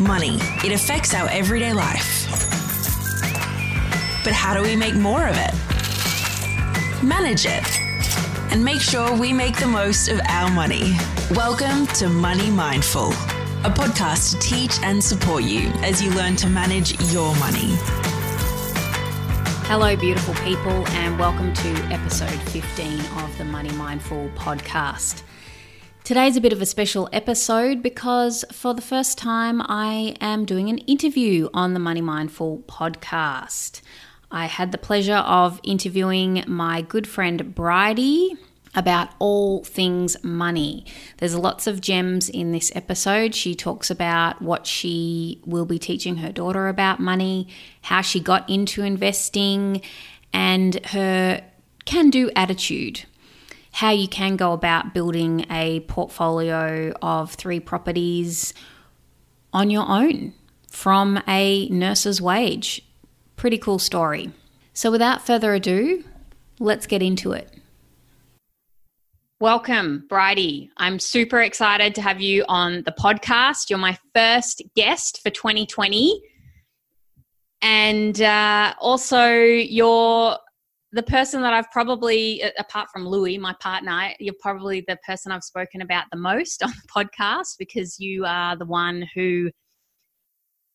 Money. It affects our everyday life. But how do we make more of it? Manage it. And make sure we make the most of our money. Welcome to Money Mindful, a podcast to teach and support you as you learn to manage your money. Hello, beautiful people, and welcome to episode 15 of the Money Mindful podcast. Today's a bit of a special episode because for the first time I am doing an interview on the Money Mindful podcast. I had the pleasure of interviewing my good friend Bridie about all things money. There's lots of gems in this episode. She talks about what she will be teaching her daughter about money, how she got into investing, and her can do attitude how you can go about building a portfolio of three properties on your own from a nurse's wage. Pretty cool story. So, without further ado, let's get into it. Welcome, Bridie. I'm super excited to have you on the podcast. You're my first guest for 2020. And uh, also, you're the person that I've probably, apart from Louis, my partner, you're probably the person I've spoken about the most on the podcast because you are the one who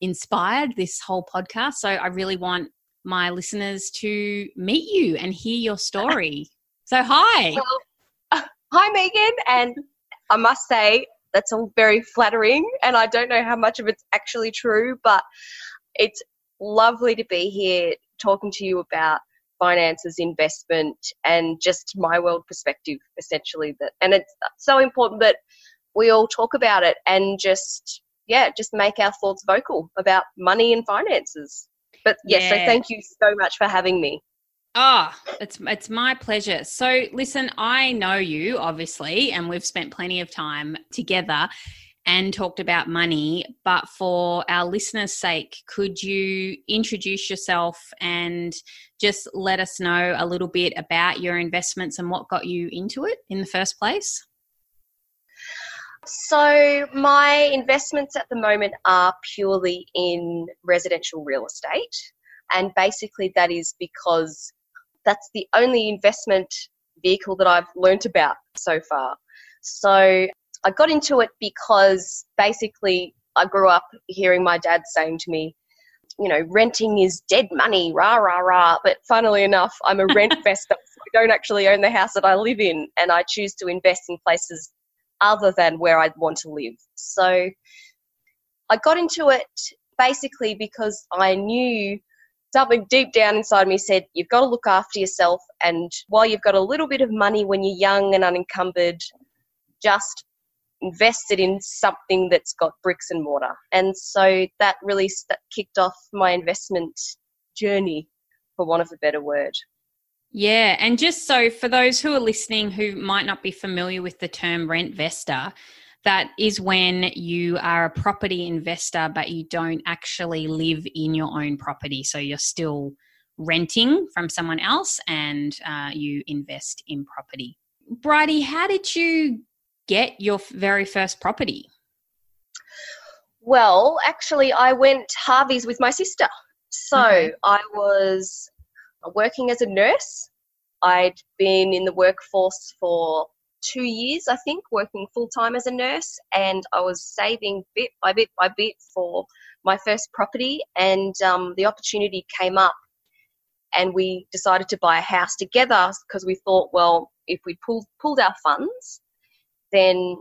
inspired this whole podcast. So I really want my listeners to meet you and hear your story. So, hi. Well, uh, hi, Megan. And I must say, that's all very flattering. And I don't know how much of it's actually true, but it's lovely to be here talking to you about finances, investment, and just my world perspective, essentially. That and it's so important that we all talk about it and just yeah, just make our thoughts vocal about money and finances. But yes, yeah. so thank you so much for having me. Ah, oh, it's it's my pleasure. So listen, I know you obviously, and we've spent plenty of time together and talked about money. But for our listeners' sake, could you introduce yourself and just let us know a little bit about your investments and what got you into it in the first place? So, my investments at the moment are purely in residential real estate. And basically, that is because that's the only investment vehicle that I've learnt about so far. So, I got into it because basically I grew up hearing my dad saying to me, you know, renting is dead money, rah, rah, rah. But funnily enough, I'm a rent investor. I don't actually own the house that I live in, and I choose to invest in places other than where I want to live. So I got into it basically because I knew something deep down inside me said, you've got to look after yourself. And while you've got a little bit of money when you're young and unencumbered, just invested in something that's got bricks and mortar. And so that really st- kicked off my investment journey, for want of a better word. Yeah, and just so for those who are listening who might not be familiar with the term rent vestor, that is when you are a property investor but you don't actually live in your own property. So you're still renting from someone else and uh, you invest in property. Bridie, how did you get your very first property? Well, actually, I went Harvey's with my sister. So okay. I was working as a nurse. I'd been in the workforce for two years, I think, working full time as a nurse, and I was saving bit by bit by bit for my first property. And um, the opportunity came up, and we decided to buy a house together because we thought, well, if we pulled pulled our funds, then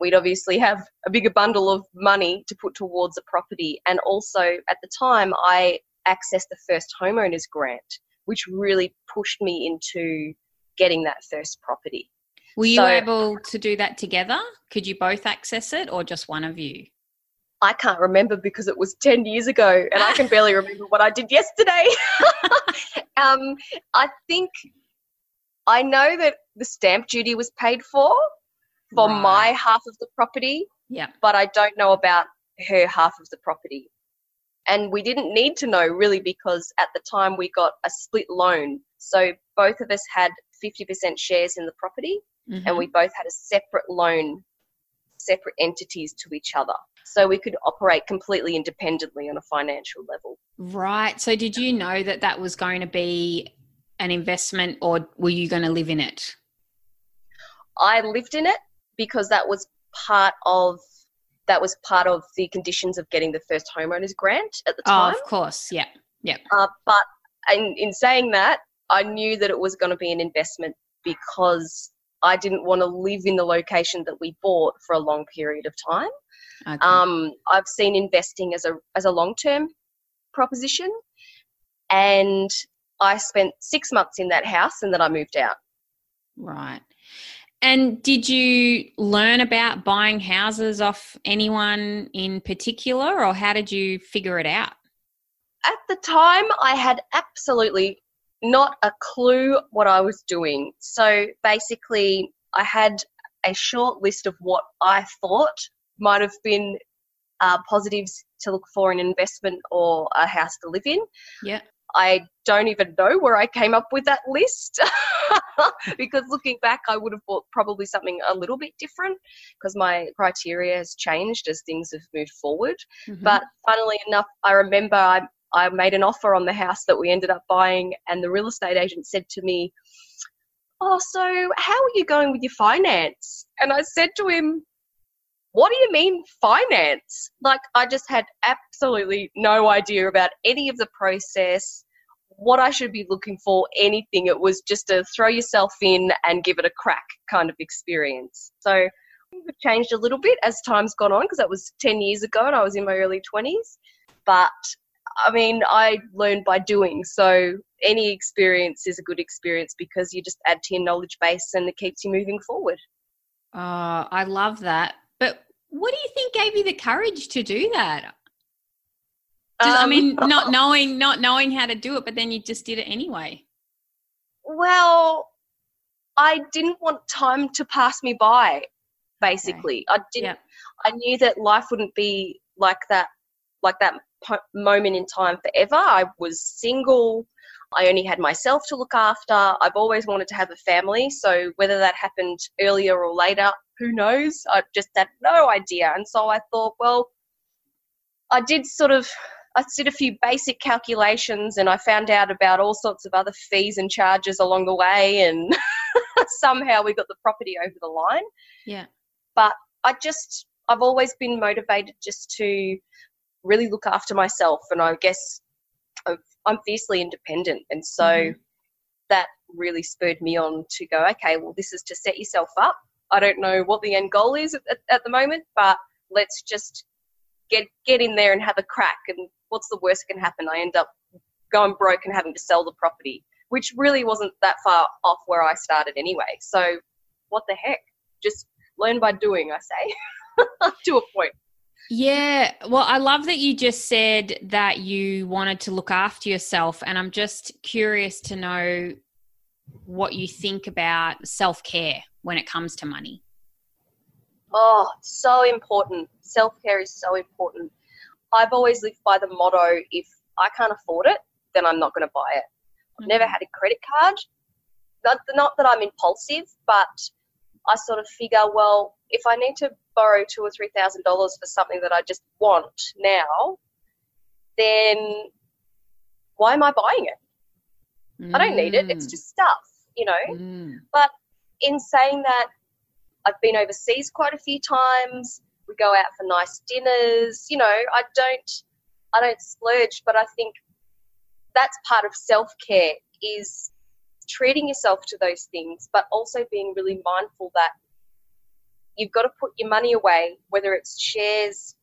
we'd obviously have a bigger bundle of money to put towards a property. And also at the time, I accessed the first homeowners grant, which really pushed me into getting that first property. Were you so, able to do that together? Could you both access it or just one of you? I can't remember because it was 10 years ago and I can barely remember what I did yesterday. um, I think I know that the stamp duty was paid for, for right. my half of the property. Yeah. But I don't know about her half of the property. And we didn't need to know really because at the time we got a split loan. So both of us had 50% shares in the property mm-hmm. and we both had a separate loan, separate entities to each other. so we could operate completely independently on a financial level. Right. So, did you know that that was going to be an investment, or were you going to live in it? I lived in it because that was part of that was part of the conditions of getting the first homeowners grant at the time. Oh, of course. Yeah. Yeah. Uh, but in, in saying that, I knew that it was going to be an investment because I didn't want to live in the location that we bought for a long period of time. Okay. Um, I've seen investing as a as a long term proposition, and I spent six months in that house, and then I moved out. Right. And did you learn about buying houses off anyone in particular, or how did you figure it out? At the time, I had absolutely not a clue what I was doing. So basically, I had a short list of what I thought might have been uh, positives to look for in investment or a house to live in. Yeah. I don't even know where I came up with that list because looking back, I would have bought probably something a little bit different because my criteria has changed as things have moved forward. Mm-hmm. But funnily enough, I remember I, I made an offer on the house that we ended up buying, and the real estate agent said to me, Oh, so how are you going with your finance? And I said to him, what do you mean finance? Like, I just had absolutely no idea about any of the process, what I should be looking for, anything. It was just a throw yourself in and give it a crack kind of experience. So, it changed a little bit as time's gone on because that was 10 years ago and I was in my early 20s. But I mean, I learned by doing. So any experience is a good experience because you just add to your knowledge base and it keeps you moving forward. Oh, I love that. But what do you think gave you the courage to do that? Just, um, I mean, not knowing not knowing how to do it, but then you just did it anyway. Well, I didn't want time to pass me by. Basically, okay. I didn't. Yep. I knew that life wouldn't be like that, like that moment in time forever. I was single. I only had myself to look after. I've always wanted to have a family, so whether that happened earlier or later, who knows? I just had no idea. And so I thought, well, I did sort of I did a few basic calculations and I found out about all sorts of other fees and charges along the way and somehow we got the property over the line. Yeah. But I just I've always been motivated just to really look after myself and I guess I'm fiercely independent and so mm-hmm. that really spurred me on to go okay well this is to set yourself up I don't know what the end goal is at, at the moment, but let's just get get in there and have a crack. And what's the worst that can happen? I end up going broke and having to sell the property, which really wasn't that far off where I started anyway. So what the heck? Just learn by doing, I say, to a point. Yeah, well, I love that you just said that you wanted to look after yourself, and I'm just curious to know what you think about self care when it comes to money? Oh, so important. Self care is so important. I've always lived by the motto if I can't afford it, then I'm not going to buy it. I've never mm-hmm. had a credit card. Not, not that I'm impulsive, but I sort of figure, well, if I need to borrow two or three thousand dollars for something that I just want now, then why am I buying it? Mm. I don't need it. It's mm. just stuff, you know. Mm. But in saying that, I've been overseas quite a few times. We go out for nice dinners. You know, I don't, I don't splurge, but I think that's part of self care is treating yourself to those things, but also being really mindful that you've got to put your money away, whether it's shares,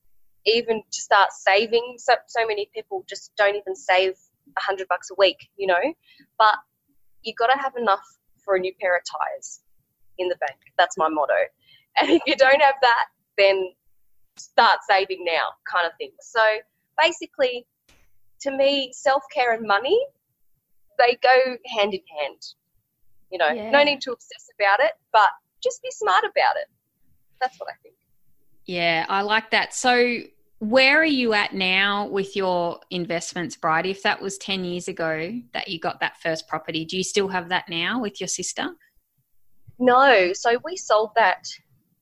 even to start saving. So, so many people just don't even save a hundred bucks a week, you know, but you've got to have enough for a new pair of tires in the bank. That's my motto. And if you don't have that, then start saving now, kind of thing. So basically, to me, self care and money, they go hand in hand. You know, yeah. no need to obsess about it, but just be smart about it. That's what I think. Yeah, I like that. So, where are you at now with your investments, Bridie? If that was 10 years ago that you got that first property, do you still have that now with your sister? No, so we sold that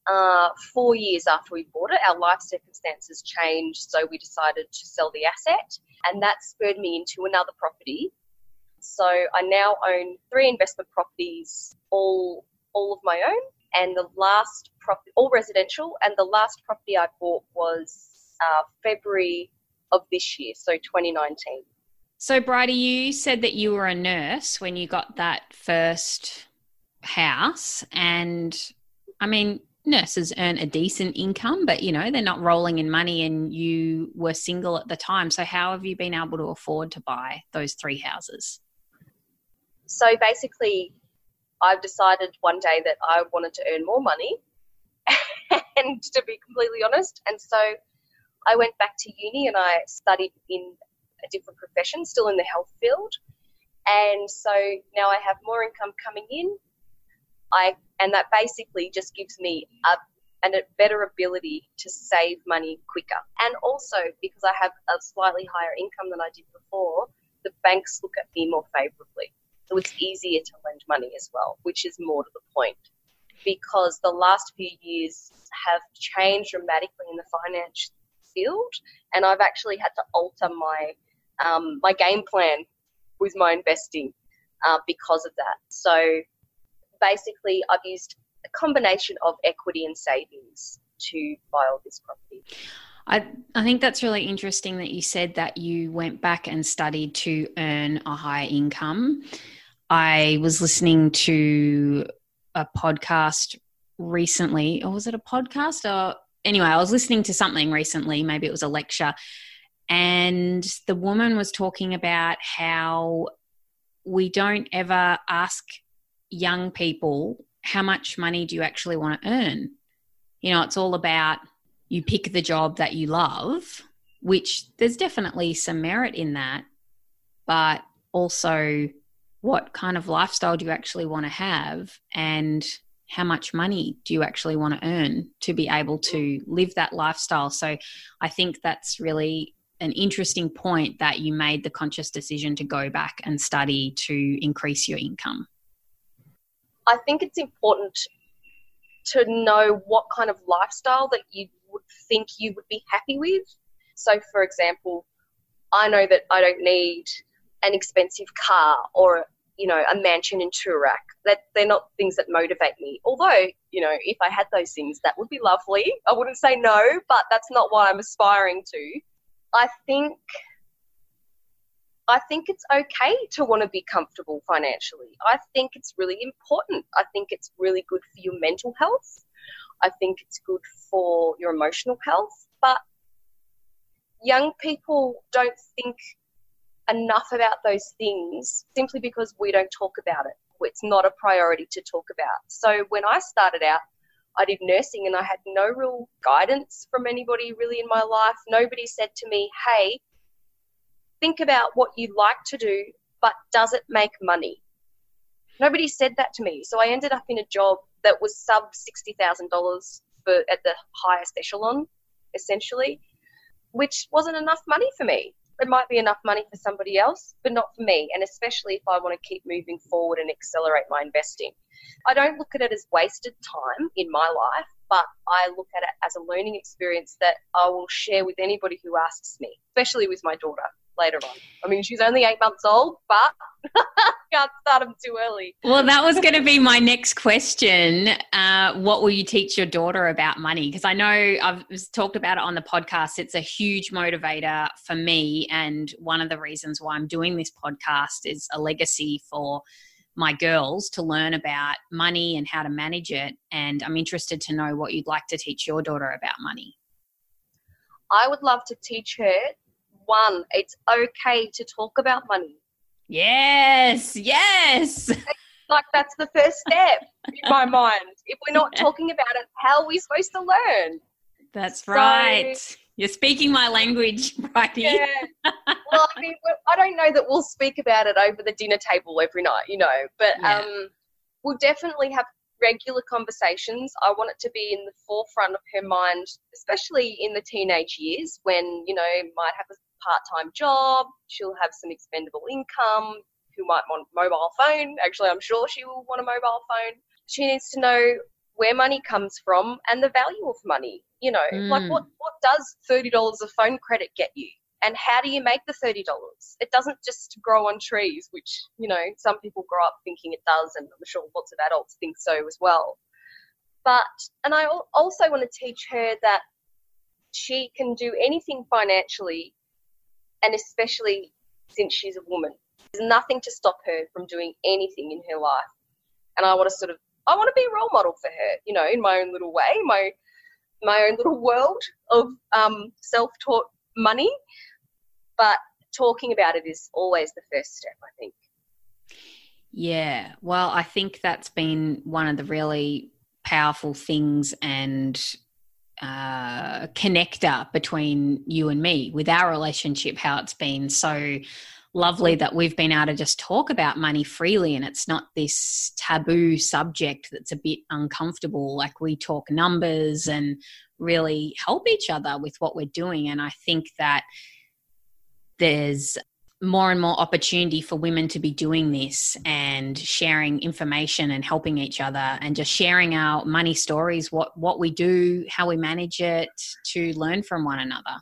uh, four years after we bought it, our life circumstances changed, so we decided to sell the asset, and that spurred me into another property. So I now own three investment properties, all all of my own, and the last property, all residential, and the last property I bought was uh, February of this year, so 2019. So, Bridie, you said that you were a nurse when you got that first house, and I mean, nurses earn a decent income, but you know, they're not rolling in money and you were single at the time. So how have you been able to afford to buy those three houses? So basically, I've decided one day that I wanted to earn more money and to be completely honest, and so I went back to uni and I studied in a different profession, still in the health field. And so now I have more income coming in. I and that basically just gives me a and a better ability to save money quicker. And also because I have a slightly higher income than I did before, the banks look at me more favorably. So it's easier to lend money as well, which is more to the point. Because the last few years have changed dramatically in the finance field, and I've actually had to alter my um, my game plan with my investing uh, because of that. So basically, I've used a combination of equity and savings to buy all this property. I, I think that's really interesting that you said that you went back and studied to earn a higher income. I was listening to a podcast recently, or was it a podcast? Or anyway, I was listening to something recently, maybe it was a lecture, and the woman was talking about how we don't ever ask young people, how much money do you actually want to earn? You know, it's all about you pick the job that you love, which there's definitely some merit in that, but also what kind of lifestyle do you actually want to have and how much money do you actually want to earn to be able to live that lifestyle? So I think that's really an interesting point that you made the conscious decision to go back and study to increase your income. I think it's important to know what kind of lifestyle that you would think you would be happy with. So, for example, I know that I don't need an expensive car or you know a mansion in Toorak. That they're not things that motivate me. Although you know if I had those things, that would be lovely. I wouldn't say no, but that's not what I'm aspiring to. I think I think it's okay to want to be comfortable financially. I think it's really important. I think it's really good for your mental health. I think it's good for your emotional health. But young people don't think enough about those things simply because we don't talk about it. It's not a priority to talk about. So when I started out, I did nursing and I had no real guidance from anybody really in my life. Nobody said to me, hey, think about what you like to do, but does it make money? Nobody said that to me. So I ended up in a job that was sub $60,000 for at the highest echelon, essentially, which wasn't enough money for me. It might be enough money for somebody else, but not for me, and especially if I want to keep moving forward and accelerate my investing. I don't look at it as wasted time in my life, but I look at it as a learning experience that I will share with anybody who asks me, especially with my daughter later on. I mean, she's only eight months old, but can't start them too early. Well, that was going to be my next question. Uh, what will you teach your daughter about money? Because I know I've talked about it on the podcast. It's a huge motivator for me. And one of the reasons why I'm doing this podcast is a legacy for my girls to learn about money and how to manage it. And I'm interested to know what you'd like to teach your daughter about money. I would love to teach her one, it's okay to talk about money. Yes, yes. Like that's the first step in my mind. If we're not talking about it, how are we supposed to learn? That's so, right. You're speaking my language, Bridie. Yeah. Well, I mean, I don't know that we'll speak about it over the dinner table every night, you know, but yeah. um, we'll definitely have regular conversations. I want it to be in the forefront of her mind, especially in the teenage years when, you know, might have a part time job, she'll have some expendable income, who might want mobile phone. Actually, I'm sure she will want a mobile phone. She needs to know where money comes from and the value of money. You know, mm. like what, what does $30 of phone credit get you? And how do you make the $30? It doesn't just grow on trees, which, you know, some people grow up thinking it does, and I'm sure lots of adults think so as well. But, and I also want to teach her that she can do anything financially, and especially since she's a woman. There's nothing to stop her from doing anything in her life. And I want to sort of, I want to be a role model for her, you know, in my own little way, my my own little world of um, self-taught money. But talking about it is always the first step, I think. Yeah, well, I think that's been one of the really powerful things and uh, connector between you and me with our relationship, how it's been so lovely that we've been able to just talk about money freely and it's not this taboo subject that's a bit uncomfortable. Like we talk numbers and really help each other with what we're doing. And I think that there's more and more opportunity for women to be doing this and sharing information and helping each other and just sharing our money stories what what we do how we manage it to learn from one another.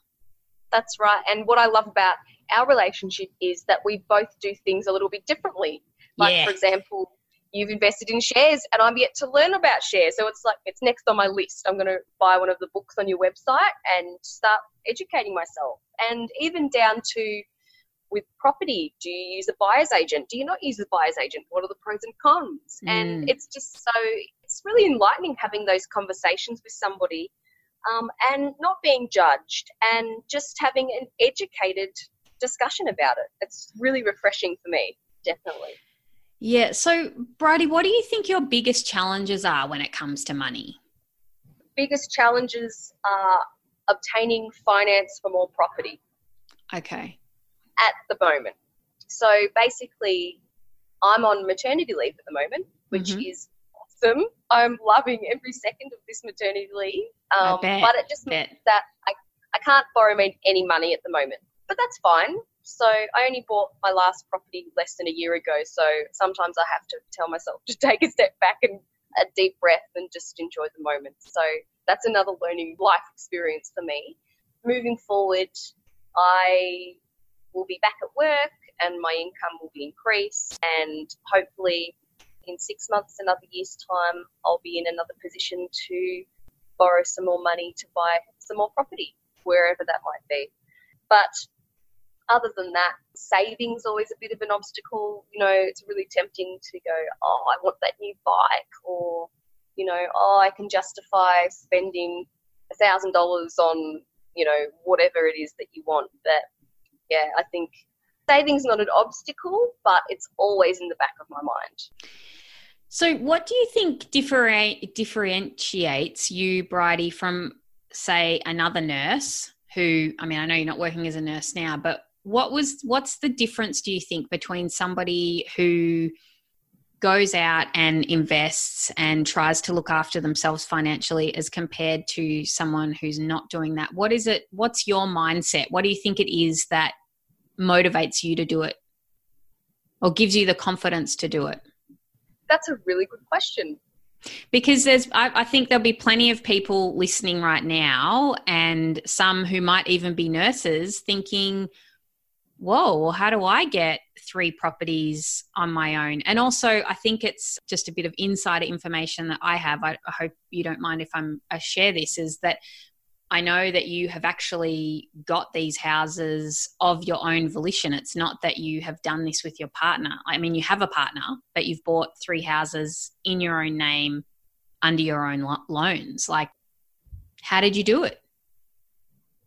That's right. And what i love about our relationship is that we both do things a little bit differently. Like yeah. for example you've invested in shares and i'm yet to learn about shares. So it's like it's next on my list. I'm going to buy one of the books on your website and start educating myself. And even down to with property? Do you use a buyer's agent? Do you not use a buyer's agent? What are the pros and cons? Mm. and it's just so it's really enlightening having those conversations with somebody um, and not being judged and just having an educated discussion about it. It's really refreshing for me definitely. Yeah so bridie what do you think your biggest challenges are when it comes to money? Biggest challenges are obtaining finance for more property. Okay at the moment. So basically, I'm on maternity leave at the moment, which mm-hmm. is awesome. I'm loving every second of this maternity leave. Um, but it just means that I, I can't borrow any money at the moment. But that's fine. So I only bought my last property less than a year ago. So sometimes I have to tell myself to take a step back and a deep breath and just enjoy the moment. So that's another learning life experience for me. Moving forward, I will be back at work and my income will be increased and hopefully in six months, another year's time, I'll be in another position to borrow some more money to buy some more property, wherever that might be. But other than that, saving's always a bit of an obstacle. You know, it's really tempting to go, oh, I want that new bike, or, you know, oh, I can justify spending a thousand dollars on, you know, whatever it is that you want. But yeah, I think saving's not an obstacle, but it's always in the back of my mind. So, what do you think differentiates you, Bridie, from, say, another nurse who, I mean, I know you're not working as a nurse now, but what was, what's the difference, do you think, between somebody who goes out and invests and tries to look after themselves financially as compared to someone who's not doing that. What is it what's your mindset? What do you think it is that motivates you to do it or gives you the confidence to do it? That's a really good question. Because there's I, I, think there'll be plenty of people listening right now and some who might even be nurses thinking whoa, well, how do I get three properties on my own? And also, I think it's just a bit of insider information that I have. I, I hope you don't mind if I'm, I share this is that I know that you have actually got these houses of your own volition. It's not that you have done this with your partner. I mean, you have a partner, but you've bought three houses in your own name under your own lo- loans. Like, how did you do it?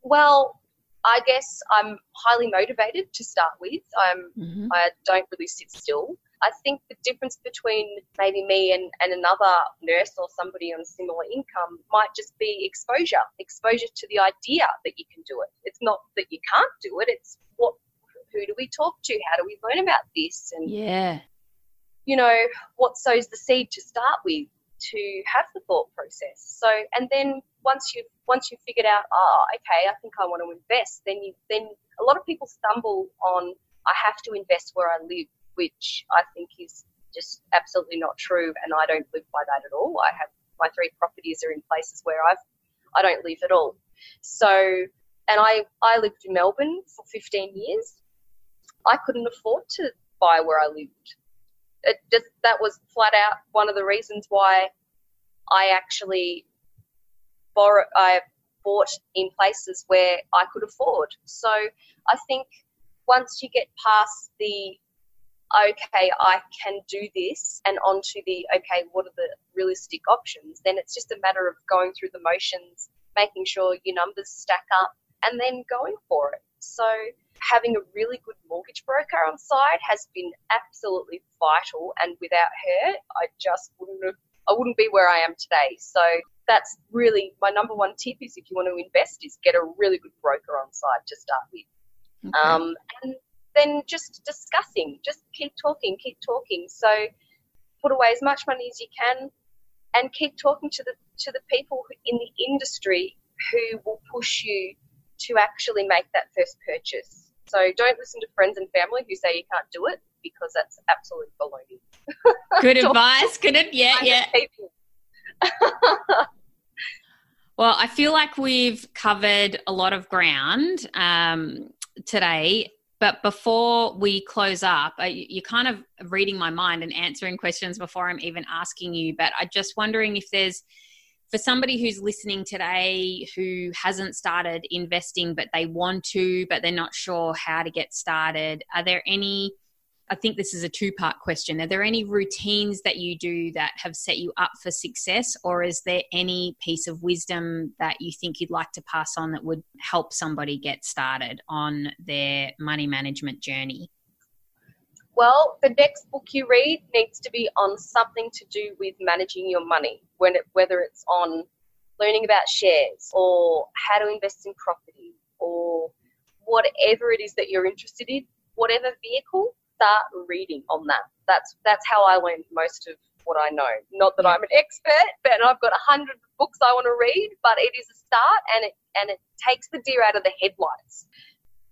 Well, I guess I'm highly motivated to start with. I'm, mm-hmm. I don't really sit still. I think the difference between maybe me and, and another nurse or somebody on similar income might just be exposure, exposure to the idea that you can do it. It's not that you can't do it, it's what who do we talk to? How do we learn about this? And yeah. You know, what sows the seed to start with to have the thought process. So and then once you've once you've figured out, oh, okay, I think I want to invest, then you then a lot of people stumble on I have to invest where I live, which I think is just absolutely not true, and I don't live by that at all. I have my three properties are in places where I've I don't live at all. So, and I I lived in Melbourne for 15 years. I couldn't afford to buy where I lived. It just that was flat out one of the reasons why I actually borrow I bought in places where I could afford. So I think once you get past the okay, I can do this, and onto the okay, what are the realistic options, then it's just a matter of going through the motions, making sure your numbers stack up, and then going for it. So having a really good mortgage broker on side has been absolutely vital, and without her, I just wouldn't have. I wouldn't be where I am today. So that's really my number one tip is if you want to invest is get a really good broker on side to start with. Okay. Um, and then just discussing, just keep talking, keep talking. So put away as much money as you can and keep talking to the to the people in the industry who will push you to actually make that first purchase. So don't listen to friends and family who say you can't do it because that's absolute baloney. Good advice. Good. advice. Yeah, yeah. well, I feel like we've covered a lot of ground um, today. But before we close up, you're kind of reading my mind and answering questions before I'm even asking you. But I'm just wondering if there's, for somebody who's listening today who hasn't started investing, but they want to, but they're not sure how to get started, are there any I think this is a two part question. Are there any routines that you do that have set you up for success, or is there any piece of wisdom that you think you'd like to pass on that would help somebody get started on their money management journey? Well, the next book you read needs to be on something to do with managing your money, when it, whether it's on learning about shares or how to invest in property or whatever it is that you're interested in, whatever vehicle, start reading on that. That's that's how I learned most of what I know. Not that I'm an expert, but I've got a hundred books I want to read, but it is a start and it and it takes the deer out of the headlights.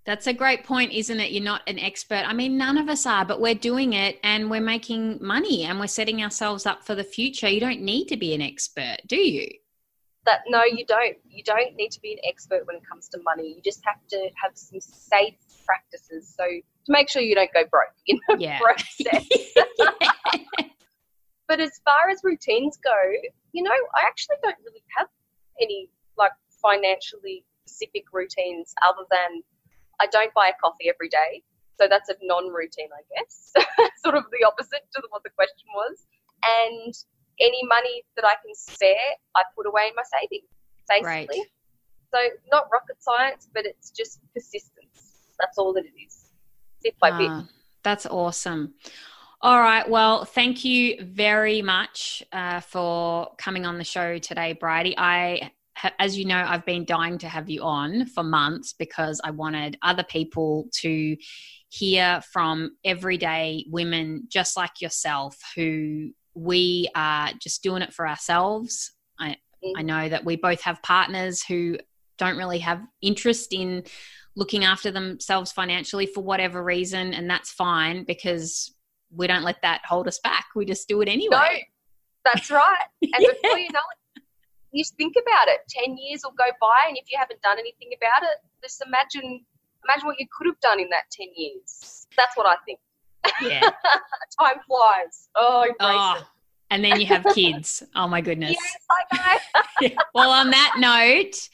That's a great point, isn't it? You're not an expert. I mean, none of us are, but we're doing it and we're making money and we're setting ourselves up for the future. You don't need to be an expert, do you? That no, you don't. You don't need to be an expert when it comes to money. You just have to have some safe practices. So to make sure you don't go broke in the yeah. process. but as far as routines go, you know, I actually don't really have any like financially specific routines other than I don't buy a coffee every day. So that's a non-routine, I guess. sort of the opposite to what the question was. And any money that I can spare, I put away in my savings, basically. Right. So not rocket science, but it's just persistence. That's all that it is bit by bit. Ah, that's awesome. All right. Well, thank you very much uh, for coming on the show today, Bridie. I, as you know, I've been dying to have you on for months because I wanted other people to hear from everyday women just like yourself who we are just doing it for ourselves. I, I know that we both have partners who don't really have interest in looking after themselves financially for whatever reason, and that's fine because we don't let that hold us back. We just do it anyway. No, that's right. And yeah. before you know it, you just think about it. Ten years will go by, and if you haven't done anything about it, just imagine imagine what you could have done in that ten years. That's what I think. Yeah, time flies. Oh, embrace oh. it and then you have kids. Oh my goodness. Yes, I know. well, on that note,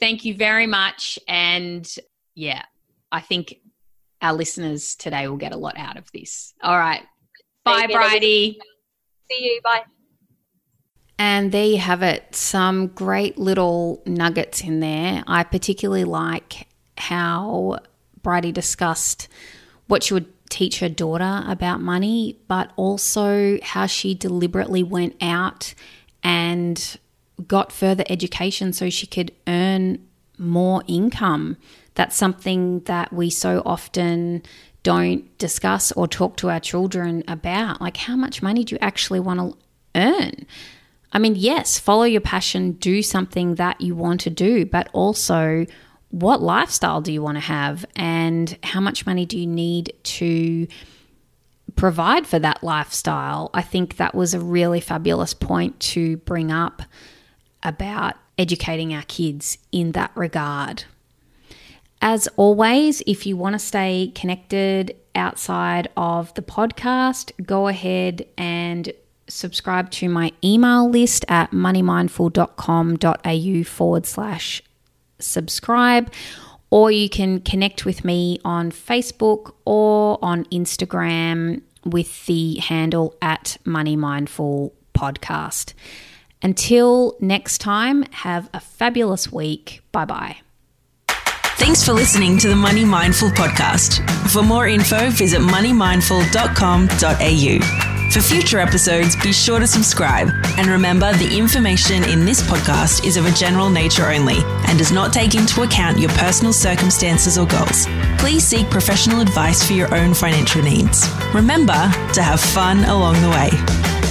thank you very much. And yeah, I think our listeners today will get a lot out of this. All right. Bye, Bridie. See you. Bye. And there you have it. Some great little nuggets in there. I particularly like how Bridie discussed what she would teach her daughter about money, but also how she deliberately went out and got further education so she could earn more income. That's something that we so often don't discuss or talk to our children about. Like, how much money do you actually want to earn? I mean, yes, follow your passion, do something that you want to do, but also what lifestyle do you want to have and how much money do you need to provide for that lifestyle, I think that was a really fabulous point to bring up about educating our kids in that regard. As always, if you want to stay connected outside of the podcast, go ahead and subscribe to my email list at moneymindful.com.au forward slash subscribe, or you can connect with me on Facebook or on Instagram with the handle at Money Mindful Podcast. Until next time, have a fabulous week. Bye bye. Thanks for listening to the Money Mindful podcast. For more info, visit moneymindful.com.au. For future episodes, be sure to subscribe. And remember, the information in this podcast is of a general nature only and does not take into account your personal circumstances or goals. Please seek professional advice for your own financial needs. Remember to have fun along the way.